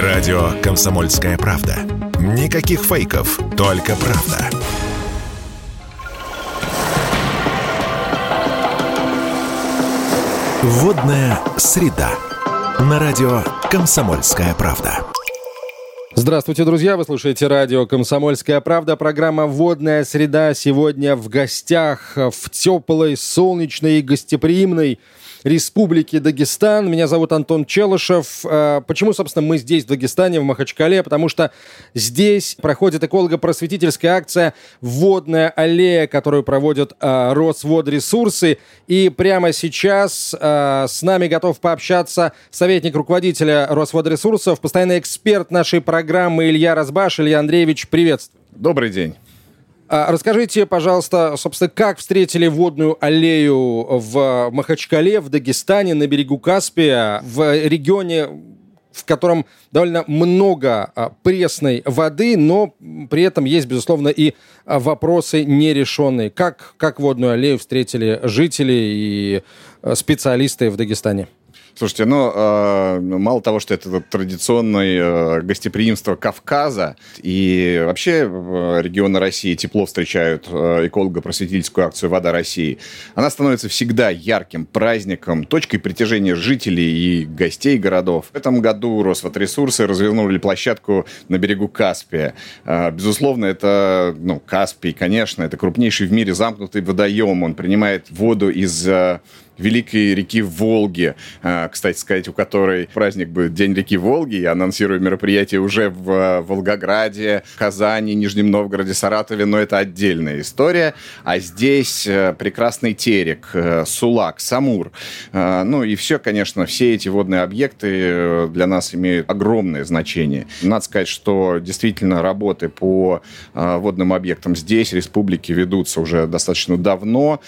Радио «Комсомольская правда». Никаких фейков, только правда. Водная среда. На радио «Комсомольская правда». Здравствуйте, друзья! Вы слушаете радио «Комсомольская правда». Программа «Водная среда» сегодня в гостях в теплой, солнечной и гостеприимной Республики Дагестан. Меня зовут Антон Челышев. А, почему, собственно, мы здесь, в Дагестане, в Махачкале? Потому что здесь проходит эколого-просветительская акция «Водная аллея», которую проводят а, Росводресурсы. И прямо сейчас а, с нами готов пообщаться советник руководителя Росводресурсов, постоянный эксперт нашей программы Илья Разбаш. Илья Андреевич, приветствую. Добрый день. А, расскажите, пожалуйста, собственно, как встретили водную аллею в Махачкале, в Дагестане, на берегу Каспия, в регионе, в котором довольно много а, пресной воды, но при этом есть, безусловно, и а, вопросы нерешенные. Как, как водную аллею встретили жители и специалисты в Дагестане? Слушайте, ну, э, мало того, что это традиционное э, гостеприимство Кавказа, и вообще э, регионы России тепло встречают э, эколого-просветительскую акцию «Вода России», она становится всегда ярким праздником, точкой притяжения жителей и гостей городов. В этом году Росводресурсы развернули площадку на берегу Каспия. Э, безусловно, это, ну, Каспий, конечно, это крупнейший в мире замкнутый водоем. Он принимает воду из э, великой реки Волги, а, кстати сказать, у которой праздник будет День реки Волги. Я анонсирую мероприятие уже в а, Волгограде, Казани, Нижнем Новгороде, Саратове, но это отдельная история. А здесь э, прекрасный терек, э, Сулак, Самур. Ну и все, конечно, все эти водные объекты э, для нас имеют огромное значение. Надо сказать, что действительно работы по водным объектам здесь, республики, ведутся уже достаточно давно.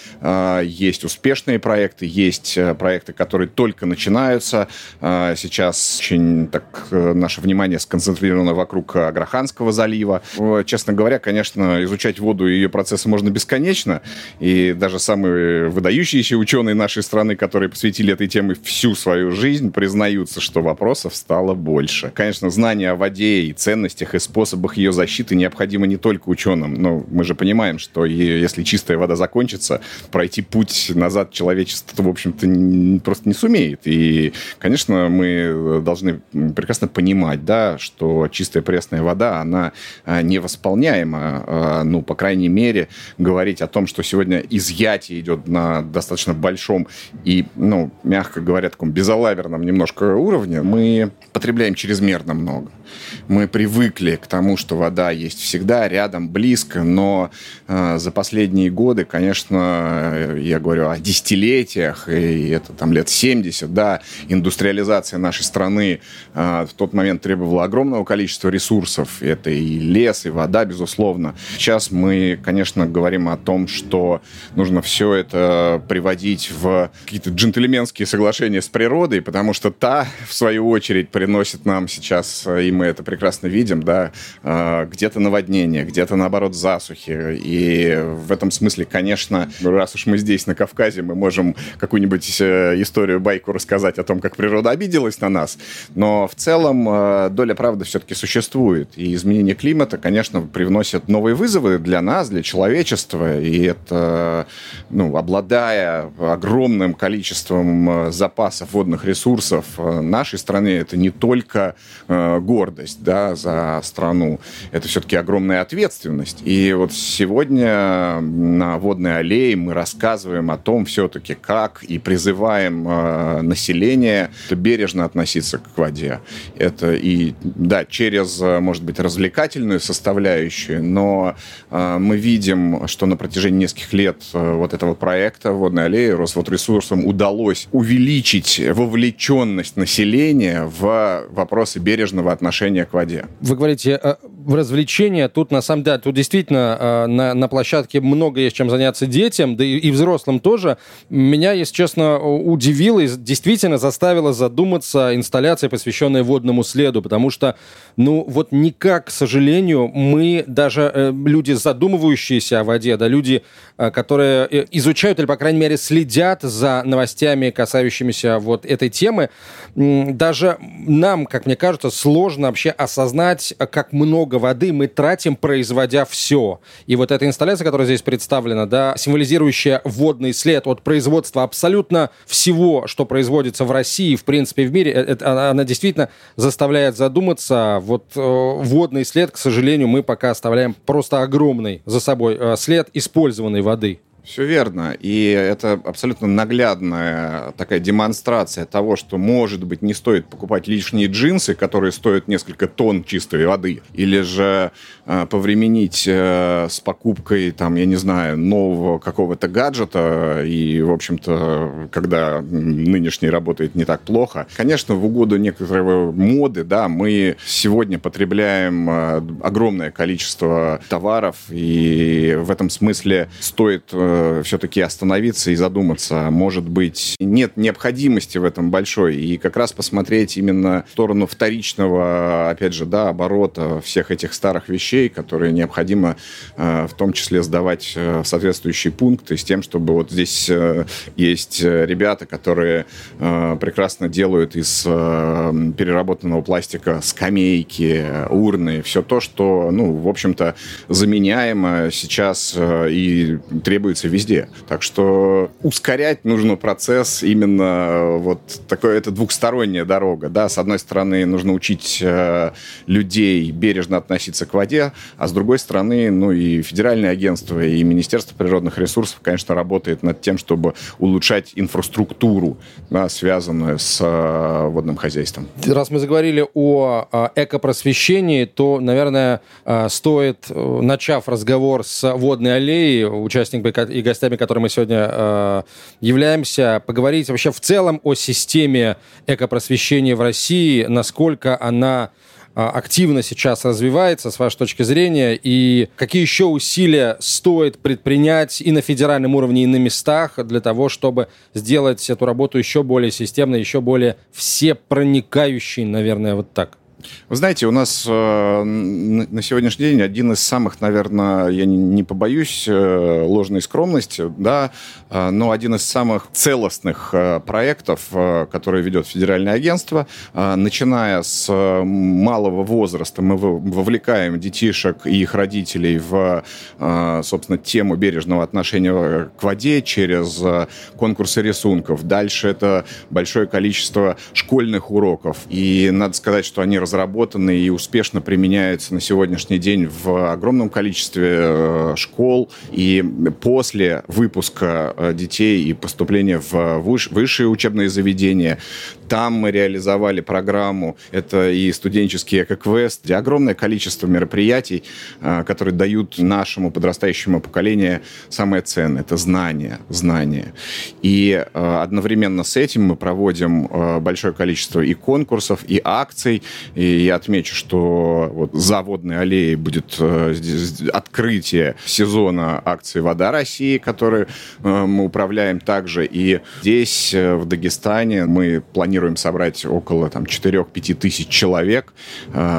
Есть успешные проекты, проекты, есть э, проекты, которые только начинаются. Э, сейчас очень так э, наше внимание сконцентрировано вокруг Аграханского залива. Честно говоря, конечно, изучать воду и ее процессы можно бесконечно. И даже самые выдающиеся ученые нашей страны, которые посвятили этой теме всю свою жизнь, признаются, что вопросов стало больше. Конечно, знание о воде и ценностях и способах ее защиты необходимо не только ученым. Но мы же понимаем, что если чистая вода закончится, пройти путь назад человечество в общем-то, просто не сумеет. И, конечно, мы должны прекрасно понимать, да, что чистая пресная вода, она а, невосполняема. А, ну, по крайней мере, говорить о том, что сегодня изъятие идет на достаточно большом и, ну, мягко говоря, таком безалаберном немножко уровне, мы потребляем чрезмерно много. Мы привыкли к тому, что вода есть всегда, рядом, близко, но э, за последние годы, конечно, я говорю о десятилетиях, и это там лет 70, да, индустриализация нашей страны э, в тот момент требовала огромного количества ресурсов. Это и лес, и вода, безусловно. Сейчас мы, конечно, говорим о том, что нужно все это приводить в какие-то джентльменские соглашения с природой, потому что та, в свою очередь, приносит нам сейчас, и мы это прекрасно видим, да, э, где-то наводнение, где-то, наоборот, засухи. И в этом смысле, конечно, раз уж мы здесь, на Кавказе, мы можем какую-нибудь э, историю, байку рассказать о том, как природа обиделась на нас. Но в целом э, доля правды все-таки существует. И изменение климата, конечно, привносят новые вызовы для нас, для человечества. И это, ну, обладая огромным количеством запасов водных ресурсов нашей страны, это не только гордость, да, за страну. Это все-таки огромная ответственность. И вот сегодня на Водной аллее мы рассказываем о том все-таки, как и призываем э, население бережно относиться к воде. Это и, да, через, может быть, развлекательную составляющую, но э, мы видим, что на протяжении нескольких лет э, вот этого проекта Водной аллеи Росводресурсам удалось увеличить вовлеченность населения в вопросы бережного отношения к воде. Вы говорите, э, развлечения, тут на самом деле, тут действительно э, на, на площадке много есть чем заняться детям, да и, и взрослым тоже. Меня меня, если честно, удивило и действительно заставило задуматься инсталляция, посвященная водному следу, потому что, ну, вот никак, к сожалению, мы, даже э, люди, задумывающиеся о воде, да, люди, э, которые э, изучают или, по крайней мере, следят за новостями, касающимися вот этой темы, э, даже нам, как мне кажется, сложно вообще осознать, как много воды мы тратим, производя все. И вот эта инсталляция, которая здесь представлена, да, символизирующая водный след от производства абсолютно всего, что производится в России, в принципе, в мире, э, это, она действительно заставляет задуматься. Вот э, водный след, к сожалению, мы пока оставляем просто огромный за собой э, след использованной воды. Все верно. И это абсолютно наглядная такая демонстрация того, что, может быть, не стоит покупать лишние джинсы, которые стоят несколько тонн чистой воды, или же э, повременить э, с покупкой, там, я не знаю, нового какого-то гаджета, и, в общем-то, когда нынешний работает не так плохо. Конечно, в угоду некоторой моды, да, мы сегодня потребляем э, огромное количество товаров, и в этом смысле стоит э, Э, все-таки остановиться и задуматься. Может быть, нет необходимости в этом большой. И как раз посмотреть именно в сторону вторичного, опять же, да, оборота всех этих старых вещей, которые необходимо э, в том числе сдавать э, в соответствующие пункты с тем, чтобы вот здесь есть ребята, которые прекрасно делают из переработанного пластика скамейки, урны, все то, что, ну, в общем-то, заменяемо сейчас и требуется находится везде. Так что ускорять нужно процесс именно э, вот такой, это двухсторонняя дорога, да, с одной стороны нужно учить э, людей бережно относиться к воде, а с другой стороны, ну и федеральное агентство, и Министерство природных ресурсов, конечно, работает над тем, чтобы улучшать инфраструктуру, да, связанную с э, водным хозяйством. Раз мы заговорили о э, экопросвещении, то, наверное, э, стоит, э, начав разговор с водной аллеей, участник и гостями, которыми мы сегодня э, являемся, поговорить вообще в целом о системе экопросвещения в России, насколько она э, активно сейчас развивается, с вашей точки зрения, и какие еще усилия стоит предпринять и на федеральном уровне, и на местах для того, чтобы сделать эту работу еще более системной, еще более всепроникающей, наверное, вот так? Вы знаете, у нас э, на сегодняшний день один из самых, наверное, я не, не побоюсь э, ложной скромности, да, э, но один из самых целостных э, проектов, э, которые ведет федеральное агентство, э, начиная с э, малого возраста мы вовлекаем детишек и их родителей в, э, собственно, тему бережного отношения к воде через э, конкурсы рисунков. Дальше это большое количество школьных уроков. И надо сказать, что они разработаны и успешно применяются на сегодняшний день в огромном количестве э, школ. И после выпуска э, детей и поступления в высшие учебные заведения, там мы реализовали программу. Это и студенческий эко-квест, где огромное количество мероприятий, э, которые дают нашему подрастающему поколению самое ценное. Это знания, знания. И одновременно с этим мы проводим большое количество и конкурсов, и акций, и я отмечу, что вот за водной аллеей будет э, открытие сезона акции «Вода России», который э, мы управляем также. И здесь, э, в Дагестане, мы планируем собрать около там, 4-5 тысяч человек,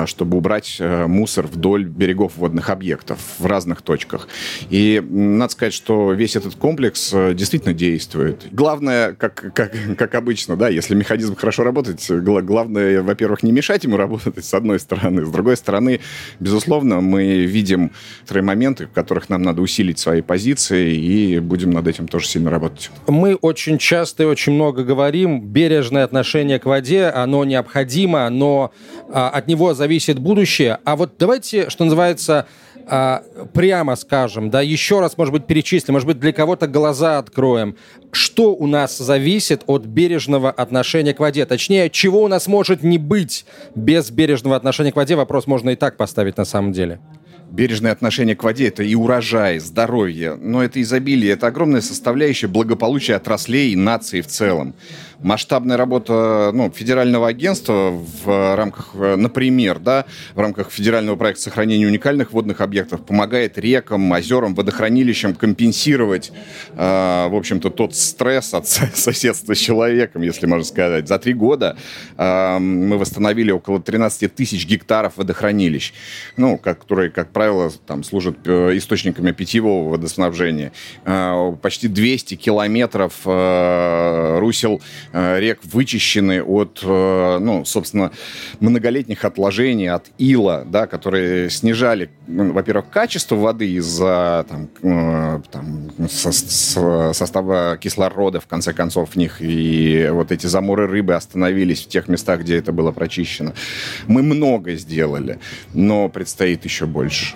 чтобы убрать мусор вдоль берегов водных объектов в разных точках. И надо сказать, что весь этот комплекс действительно действует. Главное, как, как, как обычно, да, если механизм хорошо работает, главное, во-первых, не мешать ему работать, с одной стороны. С другой стороны, безусловно, мы видим некоторые моменты, в которых нам надо усилить свои позиции, и будем над этим тоже сильно работать. Мы очень часто и очень много говорим, бережное отношение к воде, оно необходимо, но а, от него зависит будущее. А вот давайте, что называется, а, прямо скажем, да, еще раз, может быть, перечислим, может быть, для кого-то глаза откроем. Что у нас зависит от бережного отношения к воде? Точнее, чего у нас может не быть без бережного отношения к воде? Вопрос можно и так поставить на самом деле. Бережное отношение к воде – это и урожай, здоровье, но это изобилие, это огромная составляющая благополучия отраслей и нации в целом. Масштабная работа ну, федерального агентства в рамках, например, да, в рамках федерального проекта сохранения уникальных водных объектов помогает рекам, озерам, водохранилищам компенсировать, э, в общем-то, тот стресс от соседства с человеком, если можно сказать. За три года э, мы восстановили около 13 тысяч гектаров водохранилищ, ну, которые, как правило, там, служат э, источниками питьевого водоснабжения. Э, почти 200 километров э, русел э, рек вычищены от, э, ну, собственно, многолетних отложений, от ила, да, которые снижали, ну, во-первых, качество воды из-за там, э, там, со, с, состава кислорода, в конце концов, в них, и вот эти заморы рыбы остановились в тех местах, где это было прочищено. Мы много сделали, но предстоит еще больше.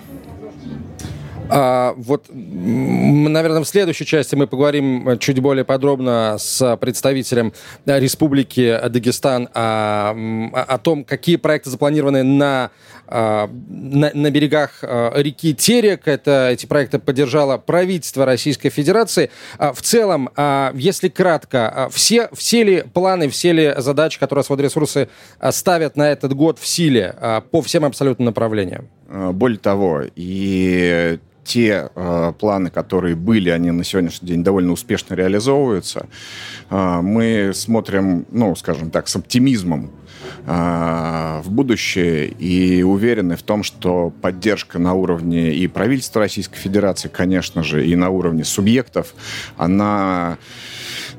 А, вот, наверное, в следующей части мы поговорим чуть более подробно с представителем Республики Дагестан о, о том, какие проекты запланированы на, а, на, на берегах а, реки Терек. Это, эти проекты поддержало правительство Российской Федерации. А, в целом, если кратко, все, все ли планы, все ли задачи, которые Сводресурсы ставят на этот год в силе по всем абсолютно направлениям? Более того, и те э, планы, которые были, они на сегодняшний день довольно успешно реализовываются. Э, мы смотрим, ну, скажем так, с оптимизмом э, в будущее и уверены в том, что поддержка на уровне и правительства Российской Федерации, конечно же, и на уровне субъектов, она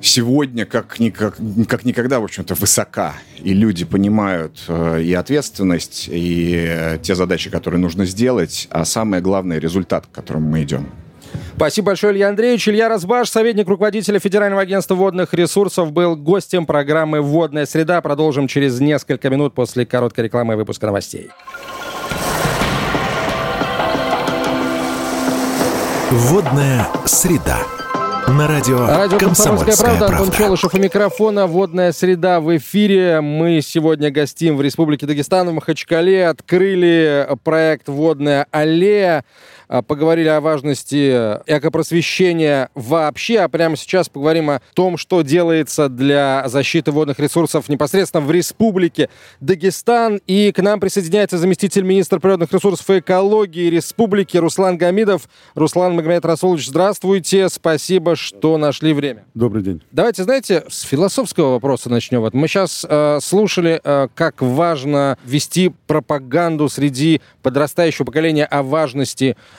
сегодня как, никак, как никогда, в общем-то, высока. И люди понимают э, и ответственность, и э, те задачи, которые нужно сделать, а самое главное, результат, к которому мы идем. Спасибо большое, Илья Андреевич. Илья Разбаш, советник руководителя Федерального агентства водных ресурсов, был гостем программы «Водная среда». Продолжим через несколько минут после короткой рекламы и выпуска новостей. Водная среда. На радио, радио «Комсомольская, правда». правда. Антон Челышев у микрофона. Водная среда в эфире. Мы сегодня гостим в Республике Дагестан, в Махачкале. Открыли проект «Водная аллея». А, поговорили о важности экопросвещения вообще, а прямо сейчас поговорим о том, что делается для защиты водных ресурсов непосредственно в Республике Дагестан. И к нам присоединяется заместитель министра природных ресурсов и экологии Республики Руслан Гамидов. Руслан Магомед Расулович, здравствуйте. Спасибо, что нашли время. Добрый день. Давайте, знаете, с философского вопроса начнем. Вот мы сейчас э, слушали, э, как важно вести пропаганду среди подрастающего поколения о важности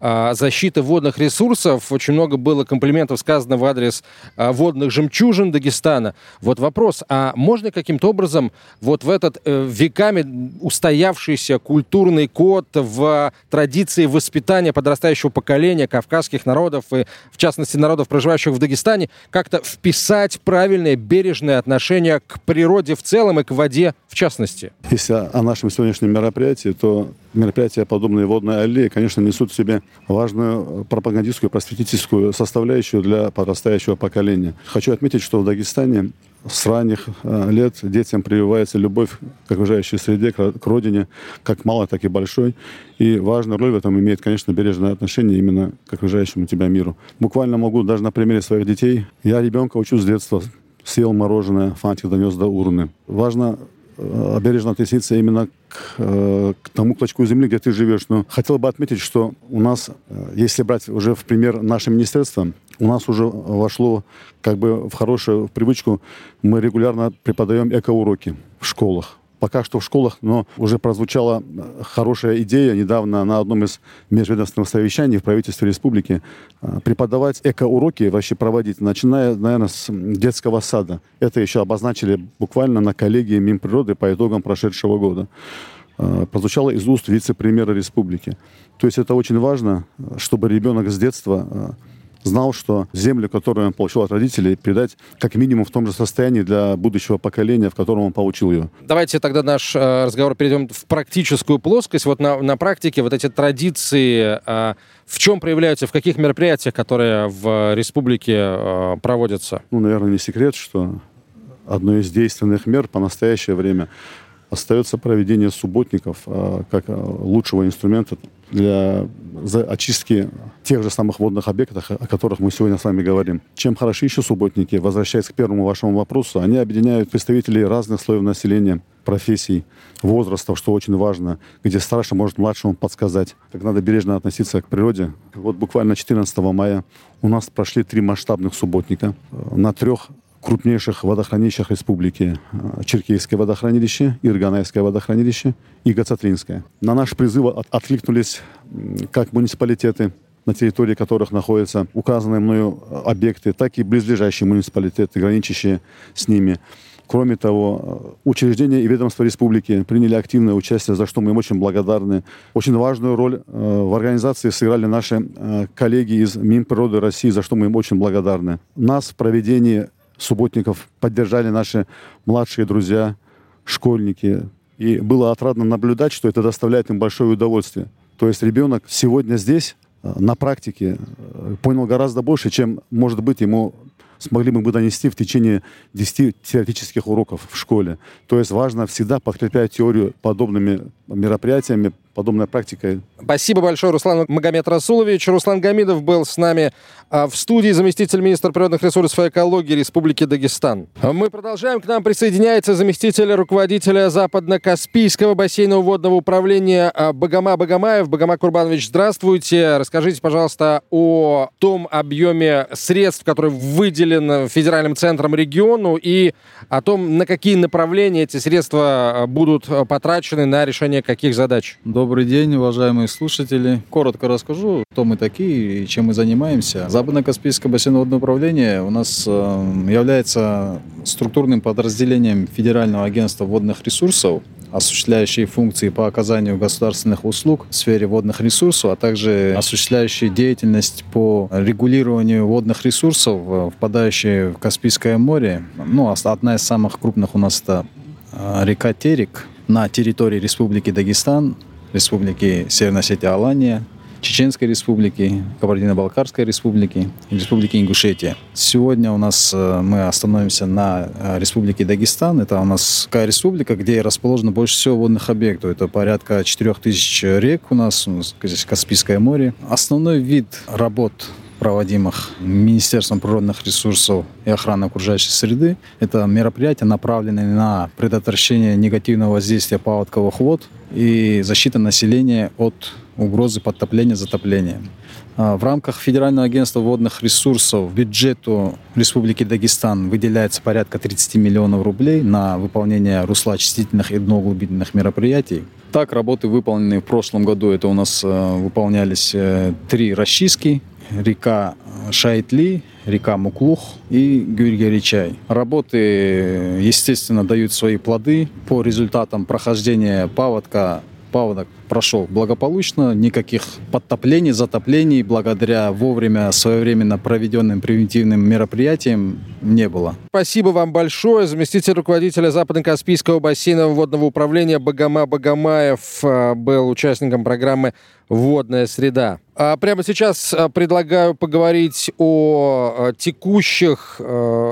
защиты водных ресурсов. Очень много было комплиментов сказано в адрес а, водных жемчужин Дагестана. Вот вопрос, а можно каким-то образом вот в этот э, веками устоявшийся культурный код в традиции воспитания подрастающего поколения кавказских народов и, в частности, народов, проживающих в Дагестане, как-то вписать правильное, бережное отношение к природе в целом и к воде в частности? Если о нашем сегодняшнем мероприятии, то мероприятия, подобные водной аллеи, конечно, несут в себе важную пропагандистскую, просветительскую составляющую для подрастающего поколения. Хочу отметить, что в Дагестане с ранних э, лет детям прививается любовь к окружающей среде, к родине, как малой, так и большой. И важную роль в этом имеет, конечно, бережное отношение именно к окружающему тебя миру. Буквально могу даже на примере своих детей. Я ребенка учу с детства. Съел мороженое, фантик донес до урны. Важно бережно относиться именно к, э, к тому клочку земли, где ты живешь. Но хотел бы отметить, что у нас, э, если брать уже в пример наше министерство, у нас уже вошло как бы в хорошую привычку, мы регулярно преподаем экоуроки в школах пока что в школах, но уже прозвучала э, хорошая идея недавно на одном из межведомственных совещаний в правительстве республики э, преподавать эко-уроки, вообще проводить, начиная, наверное, с детского сада. Это еще обозначили буквально на коллегии Минприроды по итогам прошедшего года. Э, прозвучало из уст вице-премьера республики. То есть это очень важно, чтобы ребенок с детства знал, что землю, которую он получил от родителей, передать как минимум в том же состоянии для будущего поколения, в котором он получил ее. Давайте тогда наш э, разговор перейдем в практическую плоскость. Вот на, на практике вот эти традиции э, в чем проявляются, в каких мероприятиях, которые в республике э, проводятся? Ну, наверное, не секрет, что одно из действенных мер по настоящее время остается проведение субботников а, как а, лучшего инструмента для очистки тех же самых водных объектов, о которых мы сегодня с вами говорим. Чем хороши еще субботники, возвращаясь к первому вашему вопросу, они объединяют представителей разных слоев населения, профессий, возрастов, что очень важно, где старший может младшему подсказать, как надо бережно относиться к природе. Вот буквально 14 мая у нас прошли три масштабных субботника на трех крупнейших водохранилищах республики э, Черкейское водохранилище, Ирганаевское водохранилище и Гацатринское. На наш призыв откликнулись как муниципалитеты, на территории которых находятся указанные мною э, объекты, так и близлежащие муниципалитеты, граничащие с ними. Кроме того, э, учреждения и ведомства республики приняли активное участие, за что мы им очень благодарны. Очень важную роль в организации сыграли наши коллеги из Минприроды России, за что мы им очень благодарны. Нас в проведении субботников поддержали наши младшие друзья, школьники. И было отрадно наблюдать, что это доставляет им большое удовольствие. То есть ребенок сегодня здесь э, на практике э, понял гораздо больше, чем, может быть, ему смогли мы бы донести в течение 10 теоретических уроков в школе. То есть важно всегда подкреплять теорию подобными мероприятиями, подобной практикой. Спасибо большое, Руслан Магомед Расулович. Руслан Гамидов был с нами а, в студии, заместитель министра природных ресурсов и экологии Республики Дагестан. Мы продолжаем. К нам присоединяется заместитель руководителя Западно-Каспийского бассейного водного управления а, Багама Багамаев. Багама Курбанович, здравствуйте. Расскажите, пожалуйста, о том объеме средств, который выделен федеральным центром региону и о том, на какие направления эти средства а, будут потрачены на решение каких задач. Добрый день, уважаемые слушатели. Коротко расскажу, кто мы такие и чем мы занимаемся. Западно-Каспийское бассейновое управление у нас э, является структурным подразделением Федерального агентства водных ресурсов, осуществляющие функции по оказанию государственных услуг в сфере водных ресурсов, а также осуществляющие деятельность по регулированию водных ресурсов, э, впадающие в Каспийское море. Ну, одна из самых крупных у нас это э, река Терек на территории Республики Дагестан, Республики Северная Осетия, Алания, Чеченской Республики, Кабардино-Балкарской Республики и Республики Ингушетия. Сегодня у нас э, мы остановимся на э, Республике Дагестан. Это у нас такая республика, где расположено больше всего водных объектов. Это порядка 4000 рек у нас, у нас здесь Каспийское море. Основной вид работ проводимых Министерством природных ресурсов и охраны окружающей среды. Это мероприятия, направленные на предотвращение негативного воздействия паводковых вод и защита населения от угрозы подтопления, затопления. А, в рамках Федерального агентства водных ресурсов бюджету Республики Дагестан выделяется порядка 30 миллионов рублей на выполнение русла-очистительных и дноуглубительных мероприятий. Так, работы, выполненные в прошлом году, это у нас э, выполнялись э, три расчистки река Шайтли, река Муклух и Гюрьгаричай. Работы, естественно, дают свои плоды. По результатам прохождения паводка паводок прошел благополучно, никаких подтоплений, затоплений благодаря вовремя, своевременно проведенным превентивным мероприятиям не было. Спасибо вам большое. Заместитель руководителя Западно-Каспийского бассейнового водного управления Багама Багамаев э, был участником программы «Водная среда». А прямо сейчас э, предлагаю поговорить о э, текущих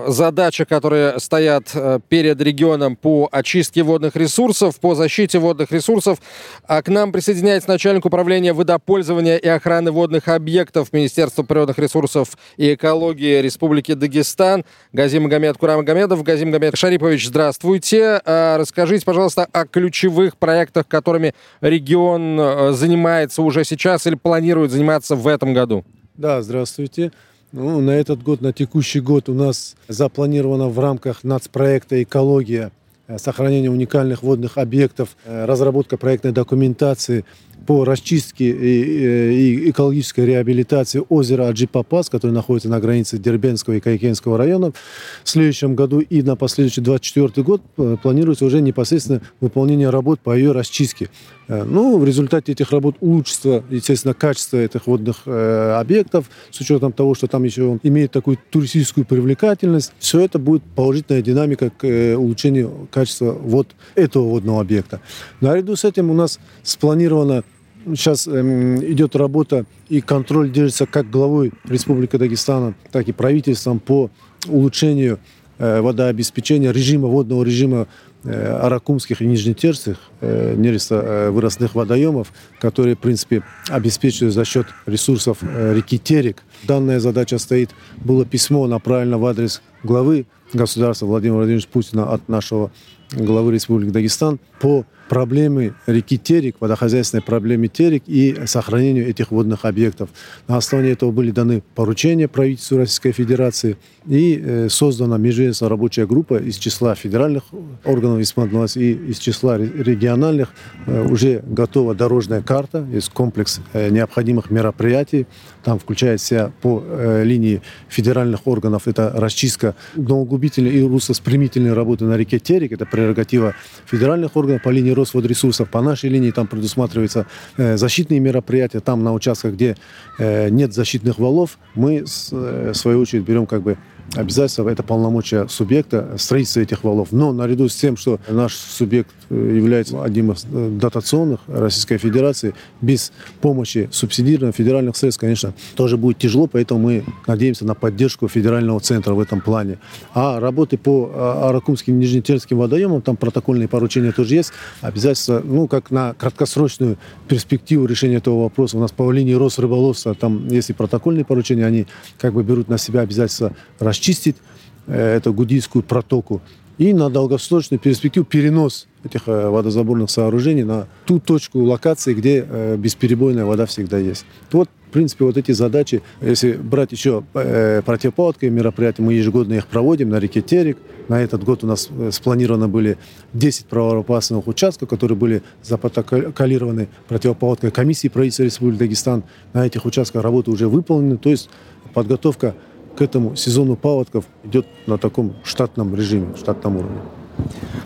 задачах, которые стоят перед регионом по очистке водных ресурсов, по защите водных ресурсов. А к нам присоединяется начальник управления водопользования и охраны водных объектов Министерства природных ресурсов и экологии Республики Дагестан Газим Магомед Курамагомедов. Газим Магомед Шарипович, здравствуйте. А, расскажите, пожалуйста, о ключевых проектах, которыми регион э, занимается уже сейчас или планирует заниматься в этом году. Да, здравствуйте. Ну, на этот год, на текущий год у нас запланировано в рамках нацпроекта «Экология» сохранение уникальных водных объектов, э, разработка проектной документации по расчистке и, и экологической реабилитации озера Аджипапас, которое находится на границе Дербенского и Кайкенского районов. В следующем году и на последующий 24 год э, планируется уже непосредственно выполнение работ по ее расчистке. Э, ну, в результате этих работ улучшится, естественно, качество этих водных э, объектов, с учетом того, что там еще имеет такую туристическую привлекательность. Все это будет положительная динамика к э, улучшению качества вод этого водного объекта. Наряду с этим у нас спланировано сейчас эм, идет работа и контроль держится как главой Республики Дагестана, так и правительством по улучшению э, водообеспечения, режима, водного режима аракумских и нижнетерских нереста выростных водоемов, которые, в принципе, обеспечивают за счет ресурсов реки Терек. Данная задача стоит. Было письмо направлено в адрес главы государства Владимира Владимировича Путина от нашего главы Республики Дагестан по проблемы реки Терек, водохозяйственной проблеме Терек и сохранению этих водных объектов. На основании этого были даны поручения правительству Российской Федерации и э, создана межведомственная рабочая группа из числа федеральных органов исполнительной власти и из числа региональных. Э, уже готова дорожная карта, есть комплекс э, необходимых мероприятий. Там включает себя по линии федеральных органов это расчистка губительной и руслоспрямительной работы на реке Терек, это прерогатива федеральных органов по линии Росводресурсов. По нашей линии там предусматриваются э, защитные мероприятия. Там на участках, где э, нет защитных валов, мы, с, э, в свою очередь, берем как бы обязательства, это полномочия субъекта строительства этих валов. Но наряду с тем, что наш субъект э, является одним из э, дотационных Российской Федерации, без помощи субсидированных федеральных средств, конечно, тоже будет тяжело, поэтому мы надеемся на поддержку федерального центра в этом плане. А работы по а, Аракумским и Нижнетерским водоемам, там протокольные поручения тоже есть, обязательства, ну, как на краткосрочную перспективу решения этого вопроса. У нас по линии Росрыболовства, там, если протокольные поручения, они как бы берут на себя обязательства расчистить э, эту Гудийскую протоку. И на долгосрочную перспективу перенос этих э, водозаборных сооружений на ту точку локации, где э, бесперебойная вода всегда есть. Вот, в принципе, вот эти задачи, если брать еще противопаводковые мероприятия, мы ежегодно их проводим на реке Терек. На этот год у нас спланировано были 10 правоопасных участков, которые были запротоколированы противопаводковой комиссией правительства Республики Дагестан. На этих участках работы уже выполнены, то есть подготовка к этому сезону паводков идет на таком штатном режиме, штатном уровне.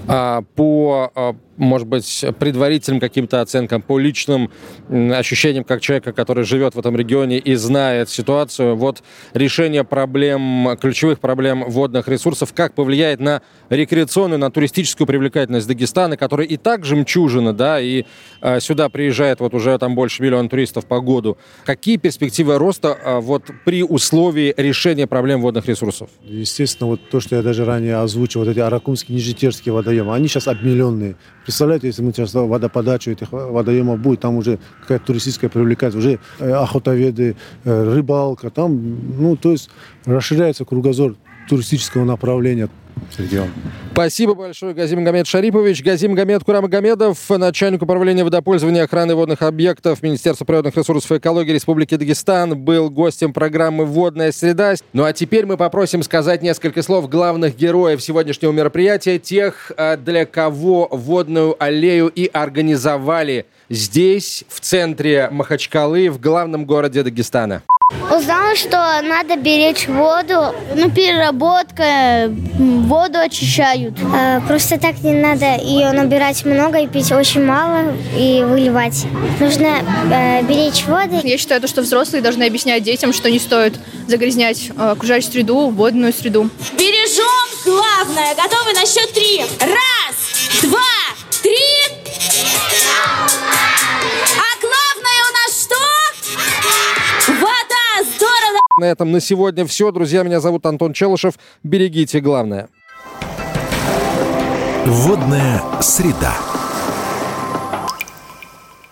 А, по а, может быть, предварительным каким-то оценкам, по личным ощущениям как человека, который живет в этом регионе и знает ситуацию, вот решение проблем, ключевых проблем водных ресурсов, как повлияет на рекреационную, на туристическую привлекательность Дагестана, который и так жемчужина, да, и э, сюда приезжает вот уже там больше миллиона туристов по году. Какие перспективы роста э, вот при условии решения проблем водных ресурсов? Естественно, вот то, что я даже ранее озвучил, вот эти аракумские, нижетерские водоемы, они сейчас обмиллионные. Представляете, если мы сейчас водоподачу этих водоемов будет, там уже какая-то туристическая привлекательность, уже э, охотоведы, э, рыбалка, там, ну, то есть расширяется кругозор туристического направления регион. Спасибо большое, Газим Гамед Шарипович. Газим Гамед Курамагомедов, начальник управления водопользования и охраны водных объектов Министерства природных ресурсов и экологии Республики Дагестан, был гостем программы «Водная среда». Ну а теперь мы попросим сказать несколько слов главных героев сегодняшнего мероприятия, тех, э, для кого водную аллею и организовали здесь, в центре Махачкалы, в главном городе Дагестана. Узнала, что надо беречь воду, ну, переработка, воду очищают. А, просто так не надо ее набирать много и пить очень мало и выливать. Нужно э, беречь воду. Я считаю, что взрослые должны объяснять детям, что не стоит загрязнять э, окружающую среду, водную среду. Бережем главное. Готовы на счет три. Раз, два, На этом на сегодня все. Друзья, меня зовут Антон Челышев. Берегите главное. Водная среда.